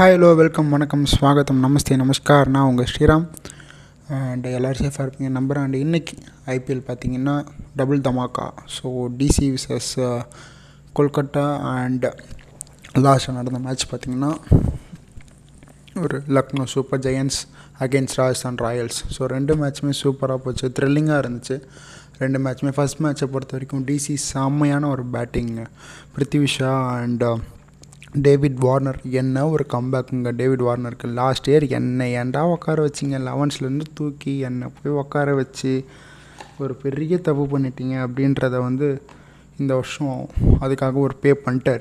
Hi hello welcome வணக்கம் ஸ்வாகத்தம் நமஸ்தே நமஸ்கார். நான் உங்கள் ஸ்ரீராம். அண்ட் எல்லோரும் சேஃபாக இருப்பீங்க. நம்புகிறேன் அண்ட் இன்றைக்கி ஐபிஎல் பார்த்தீங்கன்னா double dhamaka so DC versus Kolkata and last நடந்த மேட்ச் பார்த்திங்கன்னா ஒரு Lucknow super giants against Rajasthan royals. So ரெண்டு மேட்ச்சுமே சூப்பராக போச்சு. த்ரில்லிங்காக இருந்துச்சு. ரெண்டு மேட்ச்சுமே ஃபஸ்ட் மேட்ச்சை பொறுத்த வரைக்கும் டிசி செம்மையான ஒரு batting Prithvi Shaw and David Warner என்ன ஒரு கம்பேக்குங்க டேவிட் வார்னருக்கு லாஸ்ட் இயர் என்னை ஏன்டா உட்கார வச்சிங்க? லெவன்ஸ்லேருந்து தூக்கி என்னை போய் உட்கார வச்சு ஒரு பெரிய தப்பு பண்ணிட்டீங்க அப்படின்றத வந்து இந்த வருஷம் அதுக்காக ஒரு பே பண்ணிட்டார்.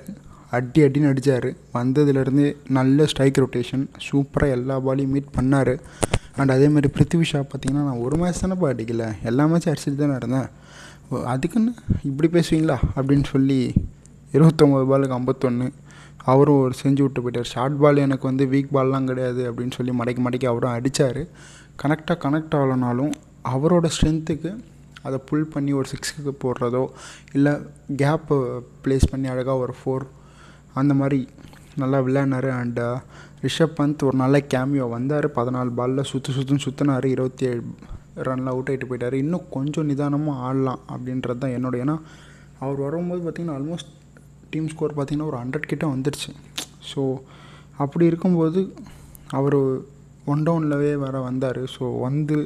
அடி அடின்னு அடித்தார் வந்ததுலேருந்து நல்ல ஸ்ட்ரைக் ரொட்டேஷன் சூப்பராக எல்லா பாலையும் மீட் பண்ணார். அண்ட் அதேமாதிரி பிருத்திவிஷா பார்த்தீங்கன்னா நான் ஒரு மேட்ச் தானேப்பா அடிக்கல. எல்லா மேட்சும் அடிச்சுட்டு தானே இருந்தேன். அதுக்குன்னு இப்படி பேசுவீங்களா? அப்படின்னு சொல்லி இருபத்தொம்போது பாலுக்கு ஐம்பத்தொன்று அவரும் ஒரு செஞ்சு விட்டு போயிட்டார். ஷார்ட் பால் எனக்கு வந்து வீக் பால்லாம் கிடையாது அப்படின்னு சொல்லி மடக்கி மடக்கி அவரும் அடித்தார் கனெக்டாக கனெக்ட் ஆகலனாலும் அவரோட ஸ்ட்ரென்த்துக்கு அதை புல் பண்ணி ஒரு சிக்ஸுக்கு போடுறதோ இல்லை கேப்பு ப்ளேஸ் பண்ணி அழகாக ஒரு ஃபோர் அந்த மாதிரி நல்லா விளையாடினார். அண்டு uh, ரிஷப் பந்த் ஒரு நல்ல கேமியோ வந்தார். பதினாலு பாலில் சுற்று சுற்றுன்னு சுற்றினார் இருபத்தி ஏழு ரனில் அவுட் ஆகிட்டு போயிட்டார். இன்னும் கொஞ்சம் நிதானமாக ஆடலாம் அப்படின்றது தான் என்னோட. ஏன்னா அவர் வரும்போது பார்த்திங்கன்னா ஆல்மோஸ்ட் டீம் ஸ்கோர் பார்த்திங்கன்னா ஒரு ஹண்ட்ரட் கிட்டே வந்துடுச்சு ஸோ அப்படி இருக்கும்போது அவர் ஒன் டவுன்லவே வர வந்தார். ஸோ வந்து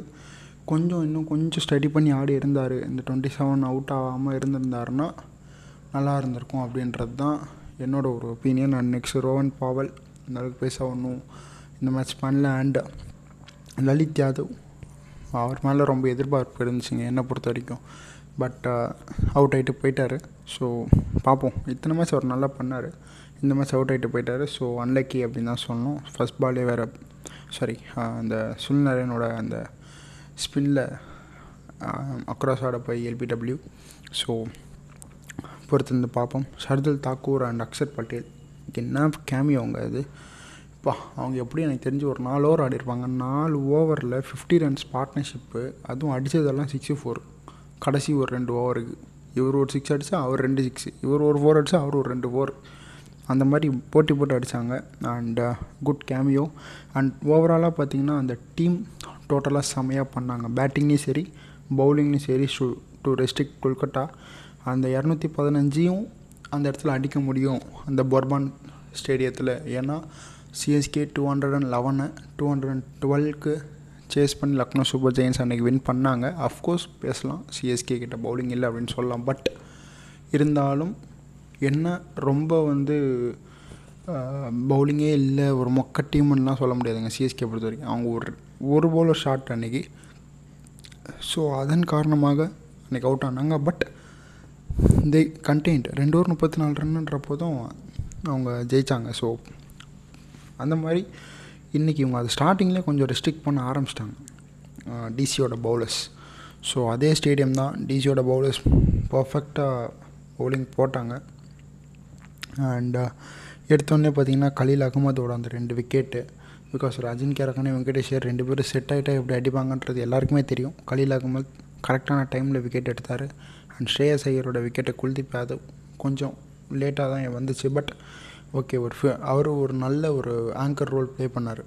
கொஞ்சம் இன்னும் கொஞ்சம் ஸ்டடி பண்ணி ஆடி இருந்தார். இந்த டுவெண்ட்டி செவன் அவுட் ஆகாமல் இருந்திருந்தாருன்னா நல்லா இருந்திருக்கும் அப்படின்றது தான் என்னோட ஒரு opinion and next Rovman Powell இந்த அளவுக்கு பேச ஒன்றும் இந்த மேட்ச் பண்ணல. அண்ட் லலித் யாதவ் அவர் மேலே ரொம்ப எதிர்பார்ப்பு இருந்துச்சுங்க. என்னை பொறுத்த வரைக்கும் பட் அவுட் uh, ஆகிட்டு போயிட்டார். ஸோ பார்ப்போம் இத்தனை மேட்ச் அவர் நல்லா பண்ணார். இந்த மேட்ச் அவுட் ஆகிட்டு போயிட்டார். ஸோ அன்லக்கி அப்படின்னு தான் சொன்னோம் ஃபஸ்ட் பாலே வேறு சாரி அந்த சுல்நரேனோட அந்த ஸ்பின்னில் அக்ராஸ் ஆட போய் எல்பிடபிள்யூ ஸோ பொறுத்திருந்து பார்ப்போம் ஷர்துல் தாக்கூர் அண்ட் அக்ஷர் பட்டேல் என்ன கேமியோ அவங்க அது? பா அவங்க எப்படி எனக்கு தெரிஞ்சு ஒரு நாலு ஓவர் ஆடிருப்பாங்க. நாலு ஓவரில் ஃபிஃப்டி ரன்ஸ் பார்ட்னர்ஷிப்பு அதுவும் அடித்ததெல்லாம் சிக்ஸ்டி ஃபோர் கடைசி ஒரு ரெண்டு ஓவருக்கு இவர் ஒரு சிக்ஸ் அடித்தா அவர் ரெண்டு சிக்ஸ் இவர் ஒரு ஃபோர் அடித்தா அவர் ஒரு ரெண்டு ஃபோர் அந்த மாதிரி போட்டி போட்டு அடித்தாங்க and good uh, cameo and ஓவராலாக பார்த்திங்கன்னா அந்த டீம் டோட்டலாக செமையாக பண்ணாங்க. பேட்டிங்லேயும் சரி பவுலிங்லேயும் சரி ஷூ டு ரெஸ்ட்ரிக் கொல்கட்டா. அந்த இரநூத்தி பதினஞ்சையும் அந்த இடத்துல அடிக்க முடியும். அந்த பொர்பான் ஸ்டேடியத்தில் ஏன்னா CSK two hundred and eleven two hundred and டுவெல்க்கு chase பண்ணி லக்னோ சூப்பர் ஜெயின்ஸ் அன்றைக்கி வின் பண்ணாங்க. அஃப்கோர்ஸ் பேசலாம். சிஎஸ்கே கிட்ட பவுலிங் இல்லை அப்படின்னு சொல்லலாம். பட் இருந்தாலும் என்ன ரொம்ப வந்து பவுலிங்கே இல்லை ஒரு மொக்க டீம்னுலாம் சொல்ல முடியாதுங்க சிஎஸ்கே பொறுத்த வரைக்கும் அவங்க ஒரு ஒரு போலர் ஷாட் அன்றைக்கி ஸோ அதன் காரணமாக அன்றைக்கி அவுட் ஆனாங்க. பட் தே கண்டெயின்ட் ரெண்டு ஒரு முப்பத்தி நாலு ரன்னுன்ற போதும் அவங்க ஜெயித்தாங்க ஸோ அந்த மாதிரி இன்றைக்கி இவங்க அது ஸ்டார்டிங்லேயே கொஞ்சம் ரெஸ்ட்ரிக்ட் பண்ண ஆரம்பிச்சிட்டாங்க. டிசியோட பவுலர்ஸ் ஸோ அதே ஸ்டேடியம் தான் டிசியோட பவுலர்ஸ் பர்ஃபெக்டாக பவுலிங் போட்டாங்க. அண்ட் எடுத்தோடனே பார்த்தீங்கன்னா கலீல் அகமதோட அந்த ரெண்டு விக்கெட்டு பிகாஸ் ரஜின் கேரகனே வெங்கடேஷர் ரெண்டு பேரும் செட் ஆகிட்டா எப்படி அடிப்பாங்கன்றது எல்லாருக்குமே தெரியும். கலீல் அகமத் கரெக்டான டைமில் விக்கெட் எடுத்தார். அண்ட் ஸ்ரேயஸ் ஐயரோட விக்கெட்டை குல்தீப் யாதவ் கொஞ்சம் லேட்டாக தான் வந்துச்சு. பட் ஓகே ஒரு அவர் ஒரு நல்ல ஒரு ஆங்கர் ரோல் ப்ளே பண்ணார்.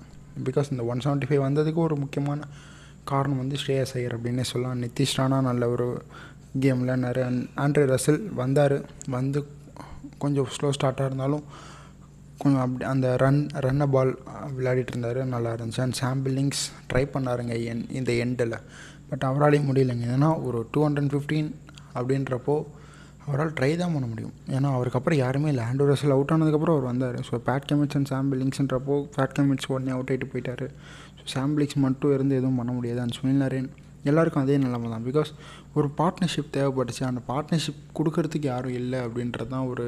பிகாஸ் இந்த ஒன் செவன்ட்டி ஃபைவ் வந்ததுக்கு ஒரு முக்கியமான காரணம் வந்து ஸ்ரேயஸ் ஐயர் அப்படின்னே சொல்லலாம். நிதிஷ் ராணா நல்ல ஒரு கேம் விளையாடினார் அண்ட் ஆண்ட்ரே ரசில் வந்தார். வந்து கொஞ்சம் ஸ்லோ ஸ்டார்ட்டாக இருந்தாலும் கொஞ்சம் அப்படி அந்த ரன் ரன்னை பால் விளையாடிட்டு இருந்தார். நல்லா இருந்துச்சு. அண்ட் சாம் பில்லிங்ஸ் ட்ரை பண்ணாருங்க என் இந்த எண்டில் பட் அவராலையும் முடியலைங்க. ஏன்னா ஒரு டூ ஹண்ட்ரட் ஃபிஃப்டீன் அப்படின்றப்போ அவரால் ட்ரை தான் பண்ண முடியும். ஏன்னா அவருக்கு அப்புறம் யாருமே இல்லை. ஆண்டோ ரசல் அவுட் ஆனதுக்கப்புறம் அவர் வந்தார். So Pat Cummins and Sam பில்லிங்ஸ்ன்றப்போ Pat Cummins உடனே அவுட் ஆகிட்டு போயிட்டார். ஸோ சாம் பில்லிங்ஸ் மட்டும் இருந்து எதுவும் பண்ண முடியாது. அண்ட் சுனில் நரேன் எல்லாருக்கும் அதே நிலைமை தான். பிகாஸ் ஒரு பார்ட்னர்ஷிப் தேவைப்பட்டுச்சு. அந்த பார்ட்னர்ஷிப் கொடுக்கறதுக்கு யாரும் இல்லை அப்படின்றது தான் ஒரு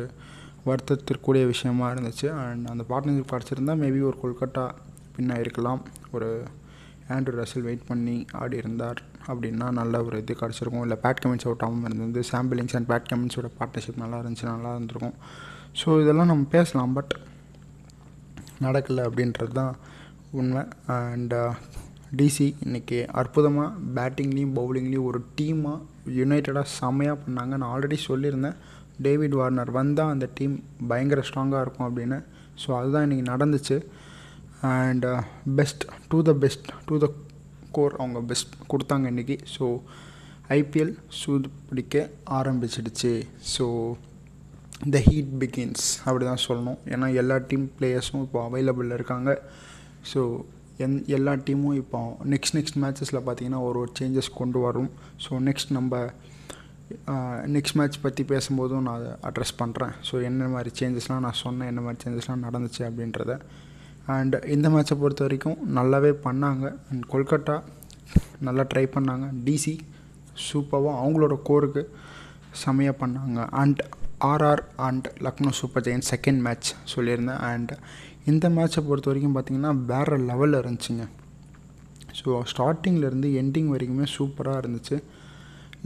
வருத்தத்திற்குரிய விஷயமா இருந்துச்சு. அண்ட் அந்த பார்ட்னர்ஷிப் கிடச்சிருந்தா மேபி ஒரு கொல்கட்டா பின்னா இருக்கலாம். ஒரு ஆண்ட்ரூ ரசல் வெயிட் பண்ணி ஆடி இருந்தார். அப்படின்னா நல்ல ஒரு இது கிடச்சிருக்கும். இல்லை பேட் கமெண்ட்ஸ் அவுட் இருந்தது. சாம்பிளிங்ஸ் அண்ட் பேட் கமெண்ட்ஸோட பார்ட்னர்ஷிப் நல்லா இருந்துச்சு நல்லா இருந்திருக்கும். ஸோ இதெல்லாம் நம்ம பேசலாம் பட் நடக்கலை அப்படின்றது தான் உண்மை. அண்ட் டிசி uh, இன்றைக்கி அற்புதமாக பேட்டிங்லேயும் பவுலிங்லேயும் ஒரு டீமாக யுனைட்டடாக செம்மையாக பண்ணாங்க. நான் ஆல்ரெடி சொல்லியிருந்தேன் டேவிட் வார்னர் வந்தால் அந்த டீம் பயங்கர ஸ்ட்ராங்காக இருக்கும் அப்படின்னு. ஸோ அதுதான் இன்றைக்கி நடந்துச்சு. And best to the best to the score அவங்க பெஸ்ட் கொடுத்தாங்க இன்றைக்கி ஸோ ஐபிஎல் சூது பிடிக்க ஆரம்பிச்சிடுச்சு. ஸோ த ஹீட் பிகின்ஸ் அப்படி தான் சொல்லணும். ஏன்னா எல்லா டீம் பிளேயர்ஸும் இப்போ அவைலபிளில் இருக்காங்க. ஸோ என் எல்லா டீமும் இப்போ நெக்ஸ்ட் நெக்ஸ்ட் மேட்சஸில் பார்த்தீங்கன்னா ஒரு ஒரு சேஞ்சஸ் கொண்டு வரும். ஸோ நெக்ஸ்ட் நம்ம நெக்ஸ்ட் மேட்ச் பற்றி பேசும்போதும் நான் அதை அட்ரஸ் பண்ணுறேன் ஸோ என்ன மாதிரி சேஞ்சஸ்லாம் நான் சொன்னேன் என்ன மாதிரி சேஞ்சஸ்லாம் நடந்துச்சு அப்படின்றத. அண்ட் இந்த மேட்ச்சை பொறுத்த வரைக்கும் நல்லாவே பண்ணாங்க. அண்ட் கொல்கட்டா நல்லா ட்ரை பண்ணாங்க. டிசி சூப்பராக அவங்களோட கோருக்கு செமையாக பண்ணாங்க. And RR and Lucknow super giant second match சொல்லியிருந்தேன். அண்ட் இந்த மேட்ச்சை பொறுத்த வரைக்கும் பார்த்திங்கன்னா வேறு லெவலில் இருந்துச்சுங்க. ஸோ ஸ்டார்டிங்லேருந்து எண்டிங் வரைக்குமே சூப்பராக இருந்துச்சு.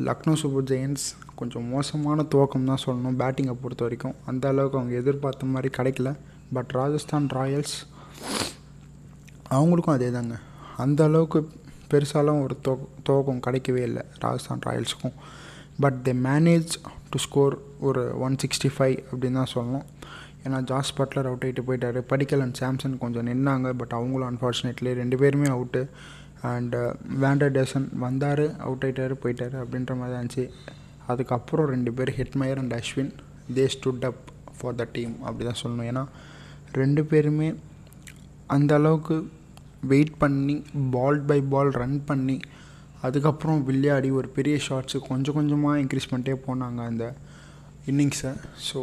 லக்னோ சூப்பர் ஜெயின்ஸ் கொஞ்சம் மோசமான துவக்கம் தான் சொல்லணும். பேட்டிங்கை பொறுத்த வரைக்கும் அந்த அளவுக்கு அவங்க எதிர்பார்த்த மாதிரி கிடைக்கல. பட் ராஜஸ்தான் ராயல்ஸ் அவங்களுக்கும் அதே தாங்க அந்த அளவுக்கு பெருசாலாம் ஒரு தோ துவக்கம் கிடைக்கவே இல்லை. Rajasthan ராயல்ஸுக்கும். But they manage to score ஒரு ஒன் சிக்ஸ்டி ஃபைவ் அப்படின்னு தான் சொல்லணும். ஏன்னா ஜாஸ் பட்லர் அவுட் ஆகிட்டு போயிட்டார். படிக்கல் அண்ட் சாம்சன் கொஞ்சம் நின்னாங்க. பட் அவங்களும் அன்ஃபார்ச்சுனேட்லி ரெண்டு பேருமே out and van der uh, Dussen வந்தார் அவுட் ஆகிட்டார் போயிட்டார் அப்படின்ற மாதிரி தான் இருந்துச்சு. அதுக்கப்புறம் ரெண்டு பேர் Hetmyer and Ashwin they stood up for the team அப்படி தான் சொல்லணும். ஏன்னா ரெண்டு பேருமே அந்த அளவுக்கு வெயிட் பண்ணி பால் பை பால் ரன் பண்ணி அதுக்கப்புறம் விளையாடி ஒரு பெரிய ஷாட்ஸு கொஞ்சம் கொஞ்சமாக இன்க்ரீஸ் பண்ணிட்டே போனாங்க அந்த இன்னிங்ஸை ஸோ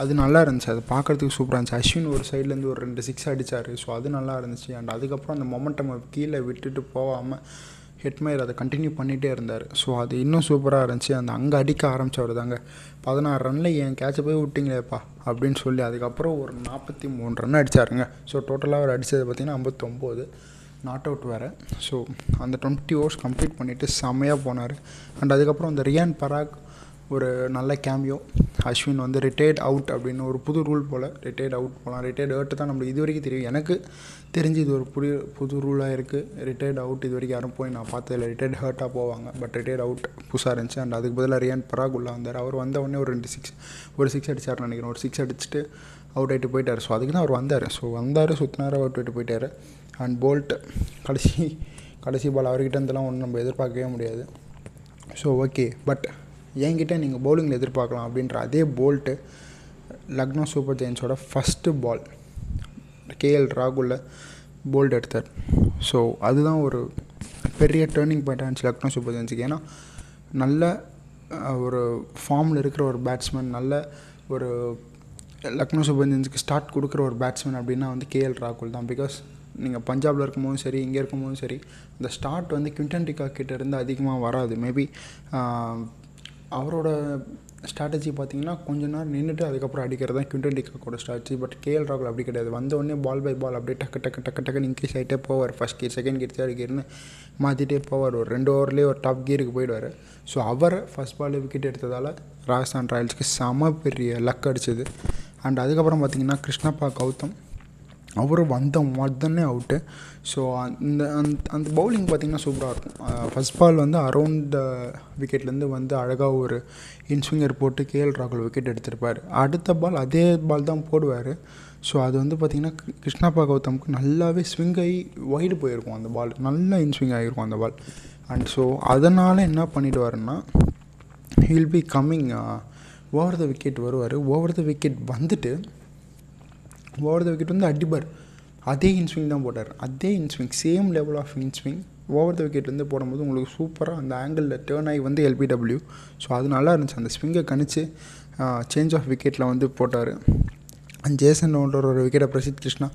அது நல்லா இருந்துச்சு. அது பார்க்குறதுக்கு சூப்பராக இருந்துச்சு. அஸ்வின் ஒரு சைட்லேருந்து ஒரு ரெண்டு சிக்ஸ் அடித்தார் ஸோ அது நல்லா இருந்துச்சு. அண்ட் அதுக்கப்புறம் அந்த மொமெண்டம் கீழே விட்டுட்டு போகாமல் ஹெட்மயர் அதை கண்டினியூ பண்ணிகிட்டே இருந்தார். ஸோ அது இன்னும் சூப்பராக இருந்துச்சு. அந்த அங்கே அடிக்க ஆரம்பித்தவர் தாங்க பதினாறு ரனில் என் கேட்சை போய் விட்டிங்களேப்பா. அப்படின்னு சொல்லி அதுக்கப்புறம் ஒரு நாற்பத்தி மூணு ரன் அடித்தாருங்க ஸோ டோட்டலாக அவர் அடித்தது பார்த்திங்கன்னா ஐம்பத்தொம்போது. நாட் அவுட் வேறு. ஸோ அந்த டுவெண்ட்டி ஓவர்ஸ் கம்ப்ளீட் பண்ணிவிட்டு செம்மையாக போனார். அண்ட் அதுக்கப்புறம் அந்த ரியான் பராக் ஒரு நல்ல கேமியோ அஸ்வின் வந்து ரிட்டையர்ட் அவுட் அப்படின்னு ஒரு புது ரூல் போல் ரிட்டையர்ட் அவுட் போகலாம் ரிட்டையர்ட் அவுட் தான் நம்மளுக்கு இது வரைக்கும் தெரியும். எனக்கு தெரிஞ்சு இது ஒரு புதிய புது ரூலாக இருக்குது ரிட்டையர்ட் அவுட் இது வரைக்கும் யாரும் போய் நான் பார்த்ததில்ல. ரிட்டையர்ட் ஹர்ட்டாக போவாங்க. பட் ரிட்டையர்ட் அவுட் புதுசாக இருந்துச்சு. அண்ட் அதுக்கு பதிலாக ரியான் பராக் உள்ளே வந்தார். அவர் வந்த உடனே ஒரு ரெண்டு சிக்ஸ் ஒரு சிக்ஸ் அடிச்சார்னு நினைக்கிறேன். ஒரு சிக்ஸ் அடிச்சுட்டு அவுட் ஆகிட்டு போயிட்டார். ஸோ அதுக்கு தான் அவர் வந்தார். ஸோ வந்தார் சுற்றினார் அவுட் ஆகிட்டு போயிட்டார். அண்ட் போல்ட் கடைசி கடைசி பால் அவர்கிட்ட இருந்தெல்லாம் ஒன்றும் நம்ம எதிர்பார்க்கவே முடியாது. ஸோ ஓகே பட் என்கிட்ட நீங்கள் பவுலிங்கில் எதிர்பார்க்கலாம் அப்படின்ற அதே போல்ட்டு லக்னோ சூப்பர் ஜெயின்ஸோட ஃபஸ்ட்டு பால் கேஎல் ராகுலில் போல்ட் எடுத்தார். ஸோ அதுதான் ஒரு பெரிய டேர்னிங் பாயிண்ட் இருந்துச்சு லக்னோ சூப்பர் ஜெயின்ஸுக்கு ஏன்னா நல்ல ஒரு ஃபார்மில் இருக்கிற ஒரு பேட்ஸ்மேன் நல்ல ஒரு லக்னோ சூப்பர் ஜெயின்ஸுக்கு ஸ்டார்ட் கொடுக்குற ஒரு பேட்ஸ்மேன் அப்படின்னா வந்து கேஎல் ராகுல் தான். பிகாஸ் நீங்கள் பஞ்சாபில் இருக்கும்போதும் சரி இங்கே இருக்கும்போதும் சரி இந்த ஸ்டார்ட் வந்து குவிண்டன் டிகா அதிகமாக வராது. மேபி அவரோட ஸ்ட்ராட்டஜி பார்த்தீங்கன்னா கொஞ்ச நேரம் நின்றுட்டு அதுக்கப்புறம் அடிக்கிறது தான் குவிண்டன் டிகாக்கோட ஸ்ட்ராட்டஜி பட் கேஎல் ராகுல் அப்படி கிடையாது. வந்த உடனே பால் பை பால் அப்படியே டக்கு டக்கு டக்கு டக்குன்னு இன்க்ரீஸ் ஆகிட்டே போவார். First gear second gear third கீர்னு மாற்றிட்டே போவார். ஒரு ரெண்டு ஓவர்லேயே ஒரு டாப் கீருக்கு போயிடுவார். ஸோ அவர் ஃபஸ்ட் பால் விக்கெட் எடுத்ததால் ராஜஸ்தான் ராயல்ஸ்க்கு செம பெரிய லக் அடிச்சது. அண்ட் அதுக்கப்புறம் பார்த்தீங்கன்னா கிருஷ்ணப்பா கௌதம் அவரும் வந்த உடனே அவுட்டு ஸோ அந்த அந்த அந்த பவுலிங் பார்த்திங்கன்னா சூப்பராக இருக்கும். ஃபஸ்ட் பால் வந்து அரௌண்ட் விக்கெட்லேருந்து வந்து அழகாக ஒரு இன்ஸ்விங்கர் போட்டு கேஎல் ராகுல் விக்கெட் எடுத்திருப்பார். அடுத்த பால் அதே பால் தான் போடுவார். ஸோ அது வந்து பார்த்திங்கன்னா கிருஷ்ணப்பா கௌதமுக்கு நல்லாவே ஸ்விங் ஆகி வைடு போயிருக்கும் அந்த பால் நல்லா இன்ஸ்விங் ஆகிருக்கும் அந்த பால் அண்ட் ஸோ அதனால் என்ன பண்ணிவிடுவாருன்னா he'll be coming over the wicket வருவார். ஓவர் த விக்கெட் வந்துட்டு ஓவர் த விக்கெட் வந்து அடிபர். அதே இன்ஸ்விங் தான் போட்டார். அதே inswing same level of inswing over the wicket வந்து போடும்போது உங்களுக்கு சூப்பராக அந்த ஆங்கிளில் டேர்ன் ஆகி வந்து எல்பிடபிள்யூ ஸோ அது நல்லா இருந்துச்சு. அந்த ஸ்விங்கை கணிச்சு சேஞ்ச் ஆஃப் விக்கெட்டில் வந்து போட்டார். அண்ட் ஜேசன் ரவுண்டர் ஒரு விக்கெட்டை பிரசித் கிருஷ்ணா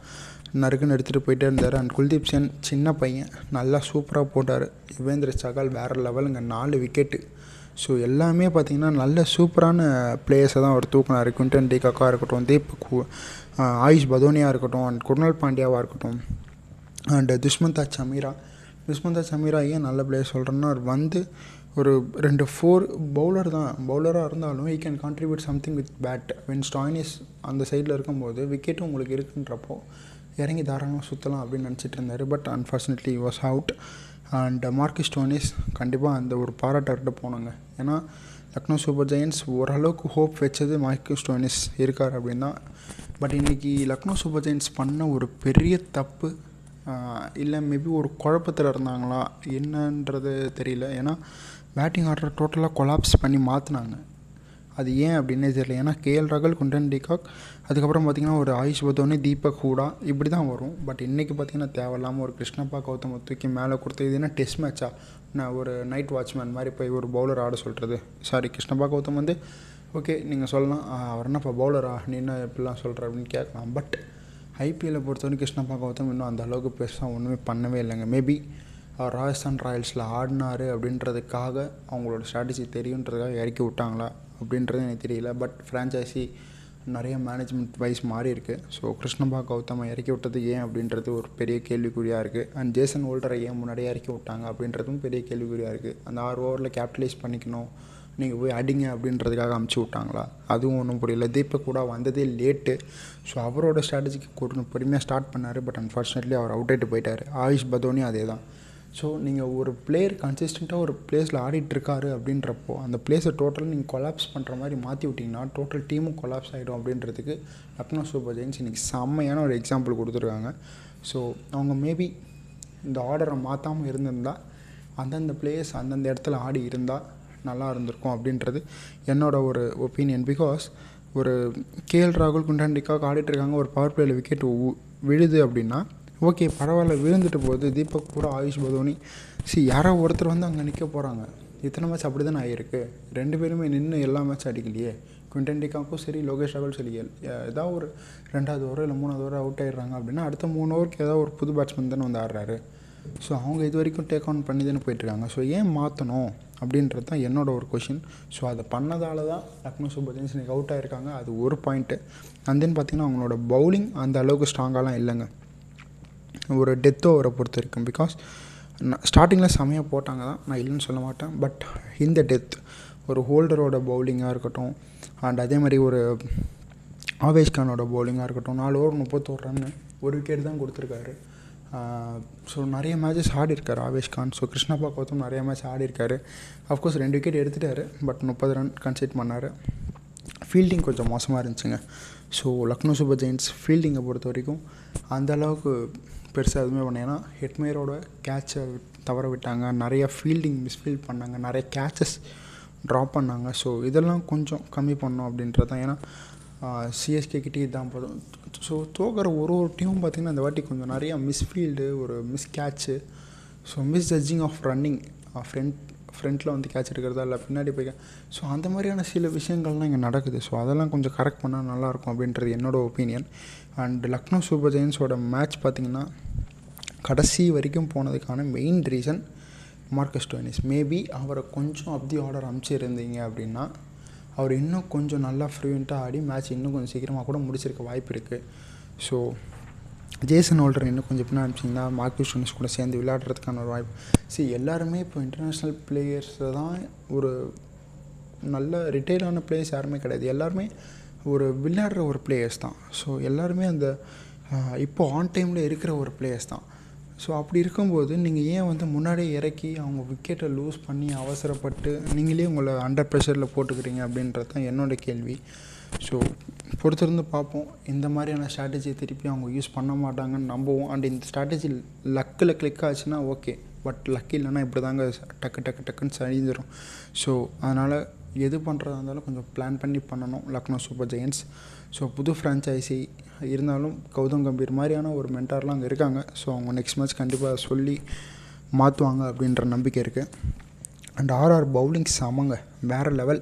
நறுக்குன்னு எடுத்துகிட்டு போயிட்டே இருந்தார். அண்ட் குல்தீப் சென் சின்ன பையன் நல்லா சூப்பராக போட்டார். யுவேந்திர சகால் வேறு லெவலுங்க நாலு விக்கெட்டு ஸோ எல்லாமே பார்த்திங்கன்னா நல்ல சூப்பரான பிளேயர்ஸை தான் அவர் தூக்கினார். குவிண்டன் டி கக்கா இருக்கட்டும் தீப் ஆயுஷ் பதோனியாக இருக்கட்டும் அண்ட் குர்னல் பாண்டியாவாக இருக்கட்டும் அண்டு துஷ்மந்தா சமீரா. துஷ்மந்தா சமீரா ஏன் நல்ல பிளேயர் சொல்கிறேன்னா வந்து ஒரு ரெண்டு ஃபோர் பவுலர் தான். பவுலராக இருந்தாலும் he can contribute something with bat when Stoinis அந்த சைடில் இருக்கும்போது விக்கெட்டும் உங்களுக்கு இருக்குன்றப்போ இறங்கி தாராளமாக சுற்றலாம் அப்படின்னு நினச்சிட்டு இருந்தார். But unfortunately was out and Marcus Stoinis கண்டிப்பாக அந்த ஒரு பாராட்டர்கிட்ட போனாங்க ஏன்னா லக்னோ சூப்பர் ஜெயின்ஸ் ஓரளவுக்கு ஹோப் வச்சது மார்க்கிஸ் ஸ்டோனிஸ் இருக்கார் அப்படின்னா பட் இன்றைக்கி லக்னோ சூப்பர் ஜெயின்ஸ் பண்ண ஒரு பெரிய தப்பு இல்லை மேபி ஒரு குழப்பத்தில் இருந்தாங்களா என்னன்றது தெரியல. ஏன்னா பேட்டிங் ஆர்டர் டோட்டலாக கொலாப்ஸ் பண்ணி மாற்றினாங்க அது ஏன் அப்படின்னே தெரியல. ஏன்னா கேஎல் ரகல் குண்டன் டிகாக் அதுக்கப்புறம் பார்த்திங்கன்னா ஒரு ஆயுஷ் பத்தோனே தீபக் ஹூடா இப்படி தான் வரும். பட் இன்றைக்கி பார்த்திங்கன்னா தேவையில்லாமல் ஒரு கிருஷ்ணப்பா கௌதம தூக்கி மேலே கொடுத்து இது என்ன டெஸ்ட் மேட்சா நான் ஒரு நைட் வாட்ச்மேன் மாதிரி போய் ஒரு பவுலர் ஆட சொல்கிறது சாரி கிருஷ்ணப்பா கௌதம் வந்து ஓகே நீங்கள் சொல்லலாம். அவர் என்னப்பா பவுலரா நீ என்ன இப்படிலாம் சொல்கிற அப்படின்னு கேட்கலாம். பட் ஐபிஎல்லை பொறுத்தவரைக்கும் கிருஷ்ணப்பா கௌதம் இன்னும் அந்த அளவுக்கு பெருசாக ஒன்றுமே பண்ணவே இல்லைங்க. மேபி அவர் ராஜஸ்தான் ராயல்ஸில் ஆடினார் அப்படின்றதுக்காக அவங்களோட ஸ்ட்ராட்டஜி தெரியுன்றதுக்காக இறக்கி விட்டாங்களா அப்படின்றது எனக்கு தெரியல. பட் ஃப்ரான்ச்சைசி நிறைய மேனேஜ்மெண்ட் வைஸ் மாறி இருக்குது ஸோ கிருஷ்ணபா கௌதமை இறக்கி விட்டது ஏன் அப்படின்றது ஒரு பெரிய கேள்விக்குறியாக இருக்குது அண்ட் ஜேசன் ஓல்டரை ஏன் முன்னாடியே இறக்கி விட்டாங்க அப்படின்றதும் பெரிய கேள்விக்குறியாக இருக்குது அந்த ஆறு ஓவரில் கேபிட்டலைஸ் பண்ணிக்கணும். நீங்கள் போய் அடிங்க அப்படின்றதுக்காக அமுச்சு விட்டாங்களா? அதுவும் ஒன்றும் புரியல. தீபக் கூட வந்ததே லேட்டு ஸோ அவரோட ஸ்ட்ராட்டஜிக்கு கொஞ்சம் பொறுமையாக ஸ்டார்ட் பண்ணார். பட் அன்ஃபார்ச்சுனேட்லி அவர் அவுட் ஆகிட்டு போயிட்டார். ஆயுஷ் பதோனி அதே தான் ஸோ நீங்கள் ஒரு பிளேயர் கன்சிஸ்டண்ட்டாக ஒரு பிளேஸில் ஆடிட்டுருக்காரு அப்படின்றப்போ அந்த பிளேஸை டோட்டலாக நீங்கள் கொலாப்ஸ் பண்ணுற மாதிரி மாற்றி விட்டிங்கன்னா டோட்டல் டீமும் கொலாப்ஸ் ஆகிடும் அப்படின்றதுக்கு லக்னோ சூப்பர் ஜெயின்ஸ் இன்றைக்கி செம்மையான ஒரு எக்ஸாம்பிள் கொடுத்துருக்காங்க. ஸோ அவங்க மேபி இந்த ஆர்டரை மாற்றாமல் இருந்திருந்தால் அந்தந்த பிளேயர்ஸ் அந்தந்த இடத்துல ஆடி இருந்தால் நல்லா இருந்திருக்கும் அப்படின்றது என்னோட ஒரு ஒப்பீனியன் பிகாஸ் ஒரு கேஎல் ராகுல் குண்டாண்டிக்காக ஆடிட்டுருக்காங்க ஒரு பவர் பிளேயில் விக்கெட் விழுது அப்படின்னா ஓகே பரவாயில்ல விழுந்துட்டு போகுது. தீபக் கூட ஆயுஷ் பதோனி. சி யாரோ ஒருத்தர் வந்து அங்கே நிற்க போகிறாங்க இத்தனை மேட்ச் அப்படி தானே ஆகிருக்கு ரெண்டு பேருமே நின்று எல்லா மேட்ச் அடிக்கலையே. குவிண்டன் டிகாக்கும் சரி லோகேஷ் ராகுல் சரி ஏதாவது ஒரு ரெண்டாவது ஓவர் இல்லை மூணாவது ஓவர் அவுட் ஆயிடுறாங்க அப்படின்னா அடுத்த மூணு ஓவருக்கு ஏதாவது ஒரு புது பேட்ஸ்மேன் தானே வந்து ஆடுறாரு. ஸோ அவங்க இது வரைக்கும் டேக் ஆன் பண்ணி தானே போயிட்டுருக்காங்க. ஸோ ஏன் மாற்றணும் அப்படின்றது தான் என்னோட ஒரு கொஷின் ஸோ அதை பண்ணதால தான் லக்னோ சூப்பர் ஜெயின்ஸ் இன்றைக்கி அவுட் ஆகிருக்காங்க அது ஒரு பாயிண்ட்டு அண்ட் தென் பார்த்திங்கன்னா அவங்களோட பவுலிங் அந்த அளவுக்கு ஸ்ட்ராங்காலாம் இல்லைங்க. ஒரு டெத் ஓவரை பொறுத்த வரைக்கும் பிகாஸ் நான் ஸ்டார்டிங்கில் செமையாக போட்டாங்க தான். நான் இல்லைன்னு சொல்ல மாட்டேன். பட் இந்த டெத் ஒரு ஹோல்டரோட பவுலிங்காக இருக்கட்டும். அண்ட் அதே மாதிரி ஒரு ஆவேஷ் கானோட பவுலிங்காக இருக்கட்டும். நாலு ஓவர் முப்பத்தோரு ரன்னு ஒரு விக்கெட் தான் கொடுத்துருக்காரு. ஸோ நிறைய மேட்சஸ் ஆடி இருக்கார் ஆவேஷ் கான். ஸோ கிருஷ்ணப்பா கௌதம் நிறைய மேட்ச் ஆடிருக்கார். அஃப்கோர்ஸ் ரெண்டு விக்கெட் எடுத்துட்டார் பட் முப்பது ரன் கன்சிட் பண்ணார். ஃபீல்டிங் கொஞ்சம் மோசமாக இருந்துச்சுங்க. ஸோ லக்னோ சூப்பர் ஜெயின்ஸ் ஃபீல்டிங்கை பொறுத்த வரைக்கும் அந்தளவுக்கு பெருசாக எதுவுமே பண்ண ஏன்னா ஹெட்மேரோட கேட்சை தவற விட்டாங்க. நிறைய ஃபீல்டிங் மிஸ்ஃபீல்ட் பண்ணாங்க. நிறைய கேச்சஸ் ட்ராப் பண்ணாங்க. ஸோ இதெல்லாம் கொஞ்சம் கம்மி பண்ணோம் அப்படின்றது தான் ஏன்னா சிஎஸ்கே கிட்டே தான் போதும். ஸோ தோக்கிற ஒரு ஒரு டீமும் பார்த்திங்கன்னா இந்த வாட்டி கொஞ்சம் நிறையா மிஸ்ஃபீல்டு ஒரு miss catch so miss judging of running front ஃப்ரண்ட்டில் வந்து கேட்ச் எடுக்கிறதா இல்லை பின்னாடி போய் ஸோ அந்த மாதிரியான சில விஷயங்கள்லாம் இங்கே நடக்குது. ஸோ அதெல்லாம் கொஞ்சம் கரெக்ட் பண்ணால் நல்லாயிருக்கும் அப்படின்றது என்னோட ஒப்பீனியன் அண்ட் லக்னோ சூப்பர் ஜெயின்ஸோட மேட்ச் பார்த்திங்கன்னா கடைசி வரைக்கும் போனதுக்கான main reason Marcus Stoinis. Maybe அவரை கொஞ்சம் அப்படி ஆர்டர் அனுப்பிச்சிருந்தீங்க அப்படின்னா அவர் இன்னும் கொஞ்சம் நல்லா ஃப்ளூயண்ட்டாக ஆடி மேட்ச் இன்னும் கொஞ்சம் சீக்கிரமாக கூட முடிச்சிருக்க வாய்ப்பு இருக்குது ஸோ ஜேசன் ஹோல்டர் இன்னும் கொஞ்சம் பின்னாடி அனுப்பிச்சிங்கன்னா மார்க்கஸ் டோனிஸ் கூட சேர்ந்து விளையாடுறதுக்கான ஒரு வாய்ப்பு. சரி எல்லாருமே இப்போ இன்டர்நேஷ்னல் பிளேயர்ஸை தான் ஒரு நல்ல ரிட்டையர்டான பிளேயர்ஸ் யாருமே கிடையாது. எல்லாருமே ஒரு விளையாடுற ஒரு பிளேயர்ஸ் தான். ஸோ எல்லாருமே அந்த இப்போ ஆன் டைமில் இருக்கிற ஒரு பிளேயர்ஸ் தான். ஸோ அப்படி இருக்கும்போது நீங்கள் ஏன் வந்து முன்னாடியே இறக்கி அவங்க விக்கெட்டை லூஸ் பண்ணி அவசரப்பட்டு நீங்களே உங்களை அண்டர் ப்ரெஷரில் போட்டுக்கிறீங்க அப்படின்றது தான் என்னோடய கேள்வி. ஸோ பொறுத்திருந்து பார்ப்போம். இந்த மாதிரியான ஸ்ட்ராட்டஜியை திருப்பி அவங்க யூஸ் பண்ண மாட்டாங்கன்னு நம்புவோம். அண்ட் இந்த ஸ்ட்ராட்டஜி லக்கில் கிளிக் ஆச்சுன்னா ஓகே பட் லக் இல்லைன்னா இப்படி தாங்க டக்கு டக்கு டக்குன்னு சரிஞ்சிடும் ஸோ அதனால் எது பண்ணுறதா இருந்தாலும் கொஞ்சம் பிளான் பண்ணி பண்ணணும். லக்னோ சூப்பர் ஜெயின்ஸ் ஸோ புது ஃப்ரான்ச்சைசி இருந்தாலும் கௌதம் கம்பீர் மாதிரியான ஒரு மென்டார்லாம் அங்கே இருக்காங்க. ஸோ அவங்க நெக்ஸ்ட் மேட்ச் கண்டிப்பாக சொல்லி மாற்றுவாங்க அப்படின்ற நம்பிக்கை இருக்குது அண்ட் ஆர்ஆர் பவுலிங் செமங்க. வேறு லெவல்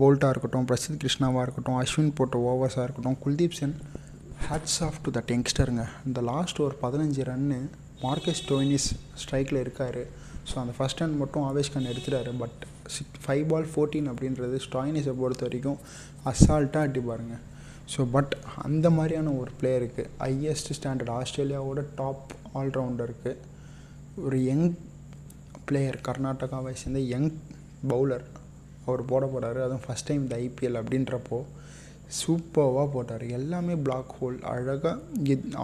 போல்ட்டாக இருக்கட்டும் பிரசித் கிருஷ்ணாவாக இருக்கட்டும் அஸ்வின் போட்ட ஓவர்ஸாக இருக்கட்டும் Kuldeep Sen hats off to that யங்ஸ்டருங்க இந்த லாஸ்ட் ஒரு பதினஞ்சு ரன்னு மார்க்கெஸ் டோயினிஸ் ஸ்ட்ரைக்கில் இருக்கார். ஸோ அந்த ஃபஸ்ட் ரன் மட்டும் ஆவேஷ் கான் எடுத்துட்டாரு. But six five ball fourteen அப்படின்றது ஸ்டாயினிஸை பொறுத்த வரைக்கும் அசால்ட்டாக அடிப்பாருங்க பாருங்கள் ஸோ பட் அந்த மாதிரியான ஒரு பிளேயருக்கு ஹையஸ்ட் ஸ்டாண்டர்ட் ஆஸ்திரேலியாவோட டாப் ஆல்ரவுண்டருக்கு ஒரு யங் பிளேயர் கர்நாடகாவை சேர்ந்த யங் பவுலர் அவர் போட போகிறாரு அதுவும் ஃபஸ்ட் டைம் இந்த ஐபிஎல் அப்படின்றப்போ சூப்பர்வாக போட்டார். எல்லாமே பிளாக் ஹோல் அழகாக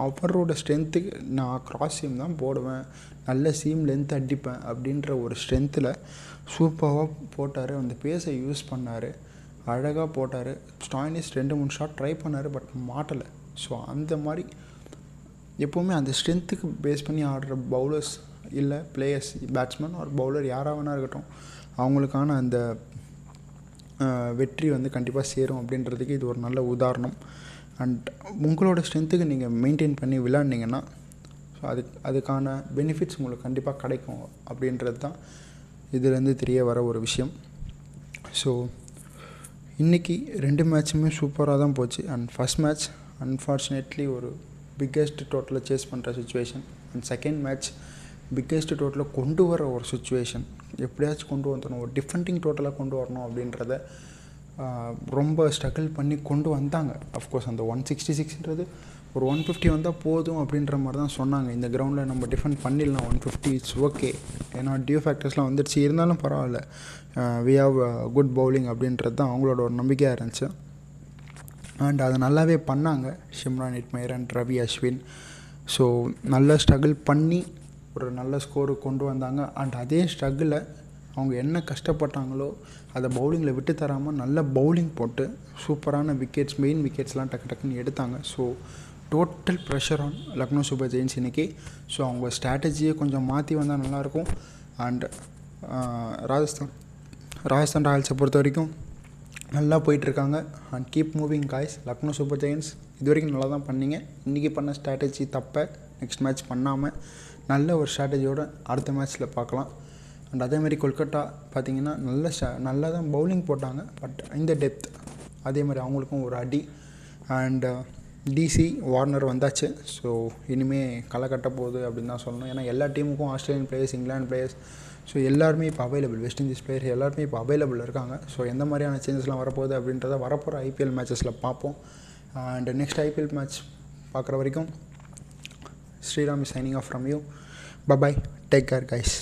அவரோட ஸ்ட்ரென்த்துக்கு நான் கிராஸ் சீம் தான் போடுவேன். நல்ல சீம் லென்த் அடிப்பேன் அப்படின்ற ஒரு ஸ்ட்ரென்த்தில் சூப்பராக போட்டார். அந்த பேஸை யூஸ் பண்ணார். அழகாக போட்டார். ஸ்டாயினிஸ் ரெண்டு மூணு ஷாட் ட்ரை பண்ணார் பட் மாட்டலை. ஸோ அந்த மாதிரி எப்போவுமே அந்த ஸ்ட்ரென்த்துக்கு பேஸ் பண்ணி ஆடுற பவுலர்ஸ் இல்லை பிளேயர்ஸ் பேட்ஸ்மேன் ஒரு பவுலர் யாராக வேணா இருக்கட்டும் அவங்களுக்கான அந்த வெற்றி வந்து கண்டிப்பாக சேரும் அப்படின்றதுக்கு இது ஒரு நல்ல உதாரணம். அண்ட் உங்களோட ஸ்ட்ரென்த்துக்கு நீங்கள் மெயின்டைன் பண்ணி விளாண்டிங்கன்னா ஸோ அது அதுக்கான பெனிஃபிட்ஸ் உங்களுக்கு கண்டிப்பாக கிடைக்கும் அப்படின்றது தான் இதுலேருந்து தெரிய வர ஒரு விஷயம். ஸோ இன்றைக்கி ரெண்டு மேட்சுமே சூப்பராக தான் போச்சு. அண்ட் ஃபஸ்ட் மேட்ச் அன்ஃபார்ச்சுனேட்லி ஒரு பிக்கெஸ்ட் டோட்டலை சேஸ் பண்ணுற situation and second match biggest டோட்டலை கொண்டு வர ஒரு சுச்சுவேஷன் எப்படியாச்சும் கொண்டு வந்துடணும். ஒரு டிஃபெண்டிங் டோட்டலாக கொண்டு வரணும் அப்படின்றத ரொம்ப ஸ்ட்ரகிள் பண்ணி கொண்டு வந்தாங்க. அஃப்கோர்ஸ் அந்த ஒன் சிக்ஸ்டி சிக்ஸ்ன்றது ஒரு ஒன் ஃபிஃப்டி வந்தால் போதும் அப்படின்ற மாதிரி தான் சொன்னாங்க. இந்த கிரவுண்டில் நம்ம டிஃபெண்ட் பண்ணிடலாம். ஒன் ஃபிஃப்டி இட்ஸ் ஓகே ஏன்னா டியூ ஃபேக்டர்ஸ்லாம் வந்துடுச்சு இருந்தாலும் பரவாயில்ல. வி ஹாவ் குட் பவுலிங் அப்படின்றது தான் அவங்களோட ஒரு நம்பிக்கையாக இருந்துச்சு. அண்ட் அதை நல்லாவே பண்ணாங்க. Shimron Hetmyer and Ravi Ashwin so நல்ல ஸ்ட்ரகிள் பண்ணி ஒரு நல்ல ஸ்கோரு கொண்டு வந்தாங்க. அண்ட் அதே ஸ்ட்ரகிளை அவங்க என்ன கஷ்டப்பட்டாங்களோ அதை பவுலிங்கில் விட்டு தராமல் நல்ல பவுலிங் போட்டு சூப்பரான விக்கெட்ஸ் மெயின் விக்கெட்ஸ்லாம் டக்கு டக்குன்னு எடுத்தாங்க. So total pressure on Lucknow super giants இன்றைக்கி ஸோ அவங்க ஸ்ட்ராட்டஜியை கொஞ்சம் மாற்றி வந்தால் நல்லாயிருக்கும். அண்ட் ராஜஸ்தான் ராஜஸ்தான் ராயல்ஸை பொறுத்த வரைக்கும் நல்லா போயிட்டுருக்காங்க. And keep moving guys Lucknow super giants இது வரைக்கும் நல்லா தான் பண்ணீங்க. இன்றைக்கி பண்ண ஸ்ட்ராட்டஜி தப்பை. நெக்ஸ்ட் மேட்ச் பண்ணாமல் நல்ல ஒரு ஸ்ட்ராட்டஜியோடு அடுத்த மேட்ச்சில் பார்க்கலாம். அண்ட் அதேமாதிரி கொல்கட்டா பார்த்திங்கன்னா நல்ல ஸ்டா நல்லா தான் பவுலிங் போட்டாங்க. பட் இந்த டெப்த் அதே மாதிரி அவங்களுக்கும் ஒரு அடி. அண்டு டிசி வார்னர் வந்தாச்சு. ஸோ இனிமேல் களை கட்ட போகுது அப்படின்னு தான் சொல்லணும். ஏன்னா எல்லா டீமுக்கும் Australian players England players so எல்லாருமே இப்போ அவைலபிள் வெஸ்ட் இண்டீஸ் பிளேயர் எல்லாருமே இப்போ அவைலபிள் இருக்காங்க. ஸோ எந்த மாதிரியான சேஞ்சஸ்லாம் வரப்போகுது அப்படின்றத வரப்போகிற ஐபிஎல் மேட்சஸில் பார்ப்போம். அண்ட் நெக்ஸ்ட் ஐபிஎல் மேட்ச் பார்க்குற வரைக்கும் Sriram is signing off from you bye bye take care guys